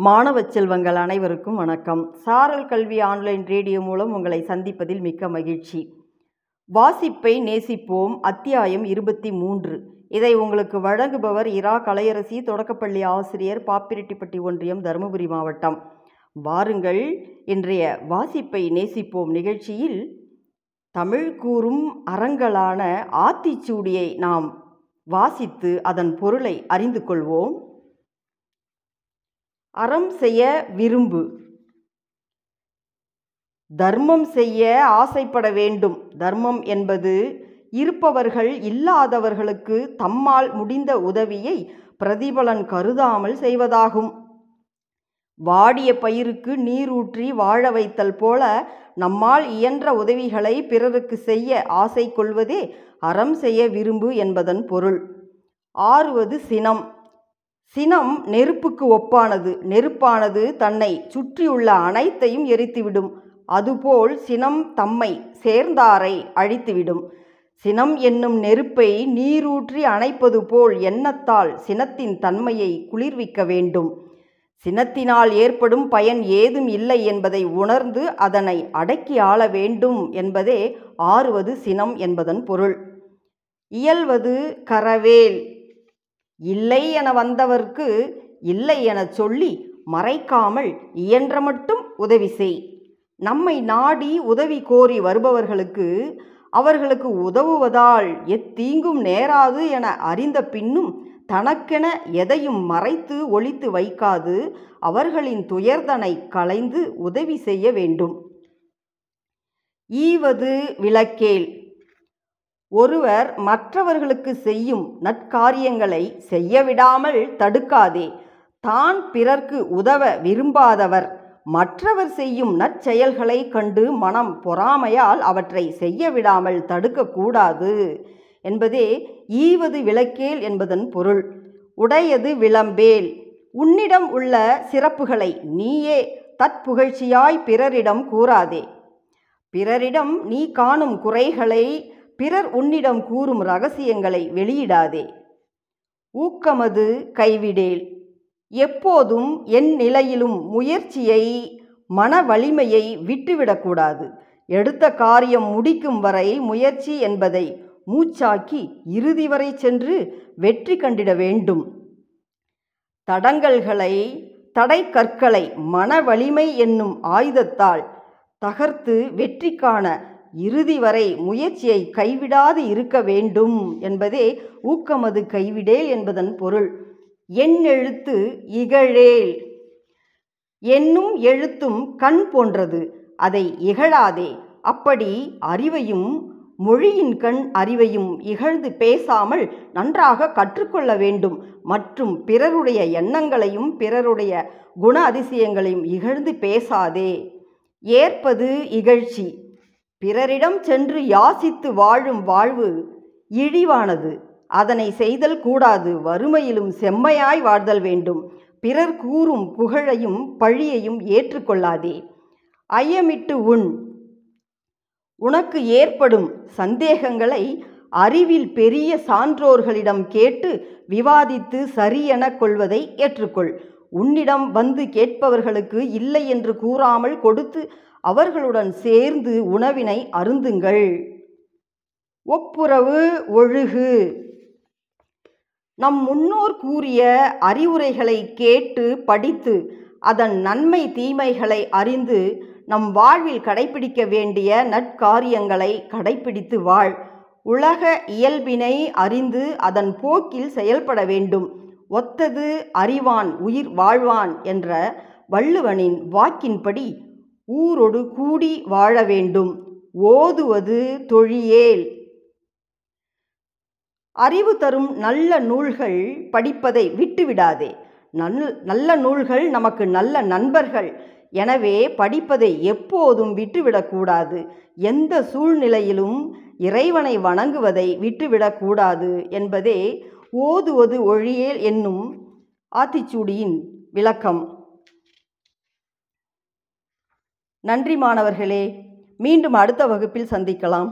மாணவ செல்வங்கள் அனைவருக்கும் வணக்கம். சாரல் கல்வி ஆன்லைன் ரேடியோ மூலம் உங்களை சந்திப்பதில் மிக்க மகிழ்ச்சி. வாசிப்பை நேசிப்போம். அத்தியாயம் இருபத்தி மூன்று. இதை உங்களுக்கு வழங்குபவர் இரா கலையரசி தொடக்கப்பள்ளி ஆசிரியர் பாப்பிரெட்டிப்பட்டி ஒன்றியம் தருமபுரி மாவட்டம். வாருங்கள் இன்றைய வாசிப்பை நேசிப்போம் நிகழ்ச்சியில் தமிழ் கூறும் அறங்களான ஆத்திச்சூடியை நாம் வாசித்து அதன் பொருளை அறிந்து கொள்வோம். அறம் செய்ய விரும்பு. தர்மம் செய்ய ஆசைப்பட வேண்டும். தர்மம் என்பது இருப்பவர்கள் இல்லாதவர்களுக்கு தம்மால் முடிந்த உதவியை பிரதிபலன் கருதாமல் செய்வதாகும். வாடிய பயிருக்கு நீரூற்றி வாழ வைத்தல் போல நம்மால் இயன்ற உதவிகளை பிறருக்கு செய்ய ஆசை கொள்வதே அறம் செய்ய விரும்பு என்பதன் பொருள். ஆறுவது சினம். சினம் நெருப்புக்கு ஒப்பானது நெருப்பானது தன்னை சுற்றியுள்ள அனைத்தையும் எரித்துவிடும். அதுபோல் சினம் தம்மை சேர்ந்தாரை அழித்துவிடும். சினம் என்னும் நெருப்பை நீரூற்றி அணைப்பது போல் எண்ணத்தால் சினத்தின் தன்மையை குளிர்விக்க வேண்டும். சினத்தினால் ஏற்படும் பயன் ஏதும் இல்லை என்பதை உணர்ந்து அதனை அடக்கி ஆள வேண்டும் என்பதே ஆறுவது சினம் என்பதன் பொருள். இயல்வது கரவேல். இல்லை என வந்தவர்க்கு இல்லை என சொல்லி மறைக்காமல் இயன்ற மட்டும் உதவி செய். நம்மை நாடி உதவி கோரி வருபவர்களுக்கு அவர்களுக்கு உதவுவதால் எத்தீங்கும் நேராது என அறிந்த பின்னும் தனக்கென எதையும் மறைத்து ஒழித்து வைக்காது அவர்களின் துயர்தனை களைந்து உதவி செய்ய வேண்டும். ஈவது விளக்கேல் ஒருவர் மற்றவர்களுக்கு செய்யும் நற்காரியங்களை செய்ய விடாமல் தடுக்காதே. தான் பிறர்க்கு உதவ விரும்பாதவர். மற்றவர் செய்யும் நற்செயல்களை கண்டு மனம் பொறாமையால் அவற்றை செய்ய விடாமல் தடுக்கக்கூடாது என்பதே ஈவது விளக்கேல் என்பதன் பொருள். உடையது விளம்பேல். உன்னிடம் உள்ள சிறப்புகளை நீயே தற்புகழ்ச்சியாய் பிறரிடம் கூறாதே. பிறரிடம் நீ காணும் குறைகளை பிறர் உன்னிடம் கூறும் ரகசியங்களை வெளியிடாதே. ஊக்கமது கைவிடேல். எப்போதும் என் நிலையிலும் முயற்சியை மன வலிமையை விட்டுவிடக்கூடாது எடுத்த காரியம் முடிக்கும் வரை முயற்சி என்பதை மூச்சாக்கி இறுதி வரை சென்று வெற்றி கண்டிட வேண்டும். தடங்கல்களை தடை கற்களை மன வலிமை என்னும் ஆயுதத்தால் தகர்த்து வெற்றி காண இறுதி வரை முயற்சியை கைவிடாது இருக்க வேண்டும் என்பதே ஊக்கமது கைவிடேல் என்பதன் பொருள். என் எழுத்து இகழேல். என்னும் எழுத்தும் கண் போன்றது. அதை இகழாதே. அப்படி அறிவையும் மொழியின் கண் அறிவையும் இகழ்ந்து பேசாமல் நன்றாக கற்றுக்கொள்ள வேண்டும். மற்றும் பிறருடைய எண்ணங்களையும் பிறருடைய குண அதிசயங்களையும் இகழ்ந்து பேசாதே. ஏற்பது இகழ்ச்சி. பிறரிடம் சென்று யாசித்து வாழும் வாழ்வு இழிவானது. அதனை செய்தல் கூடாது. வறுமையிலும் செம்மையாய் வாழ்தல் வேண்டும். பிறர் கூறும் புகழையும் பழியையும் ஏற்றுக்கொள்ளாதே. ஐயமிட்டு உண். உனக்கு ஏற்படும் சந்தேகங்களை அறிவில் பெரிய சான்றோர்களிடம் கேட்டு விவாதித்து சரியென கொள்வதை ஏற்றுக்கொள். உன்னிடம் வந்து கேட்பவர்களுக்கு இல்லை என்று கூறாமல் கொடுத்து அவர்களுடன் சேர்ந்து உணவினை அருந்துங்கள். ஒப்புரவு ஒழுகு. நம் முன்னோர் கூறிய அறிவுரைகளை கேட்டு படித்து அதன் நன்மை தீமைகளை அறிந்து நம் வாழ்வில் கடைபிடிக்க வேண்டிய நற்காரியங்களை கடைபிடித்து வாழ். உலக இயல்பினை அறிந்து அதன் போக்கில் செயல்பட வேண்டும். ஒத்தது அறிவான் உயிர் வாழ்வான் என்ற வள்ளுவனின் வாக்கின்படி ஊரொடு கூடி வாழ வேண்டும். ஓதுவது தொழியேல். அறிவு தரும் நல்ல நூல்கள் படிப்பதை விட்டுவிடாதே. நல் நல்ல நூல்கள் நமக்கு நல்ல நண்பர்கள். எனவே படிப்பதை எப்போதும் விட்டுவிடக்கூடாது எந்த சூழ்நிலையிலும் இறைவனை வணங்குவதை விட்டுவிடக்கூடாது என்பதே ஓதுவது ஒழியேல் என்னும் ஆத்திச்சூடியின் விளக்கம். நன்றி மாணவர்களே மீண்டும் அடுத்த வகுப்பில் சந்திக்கலாம்.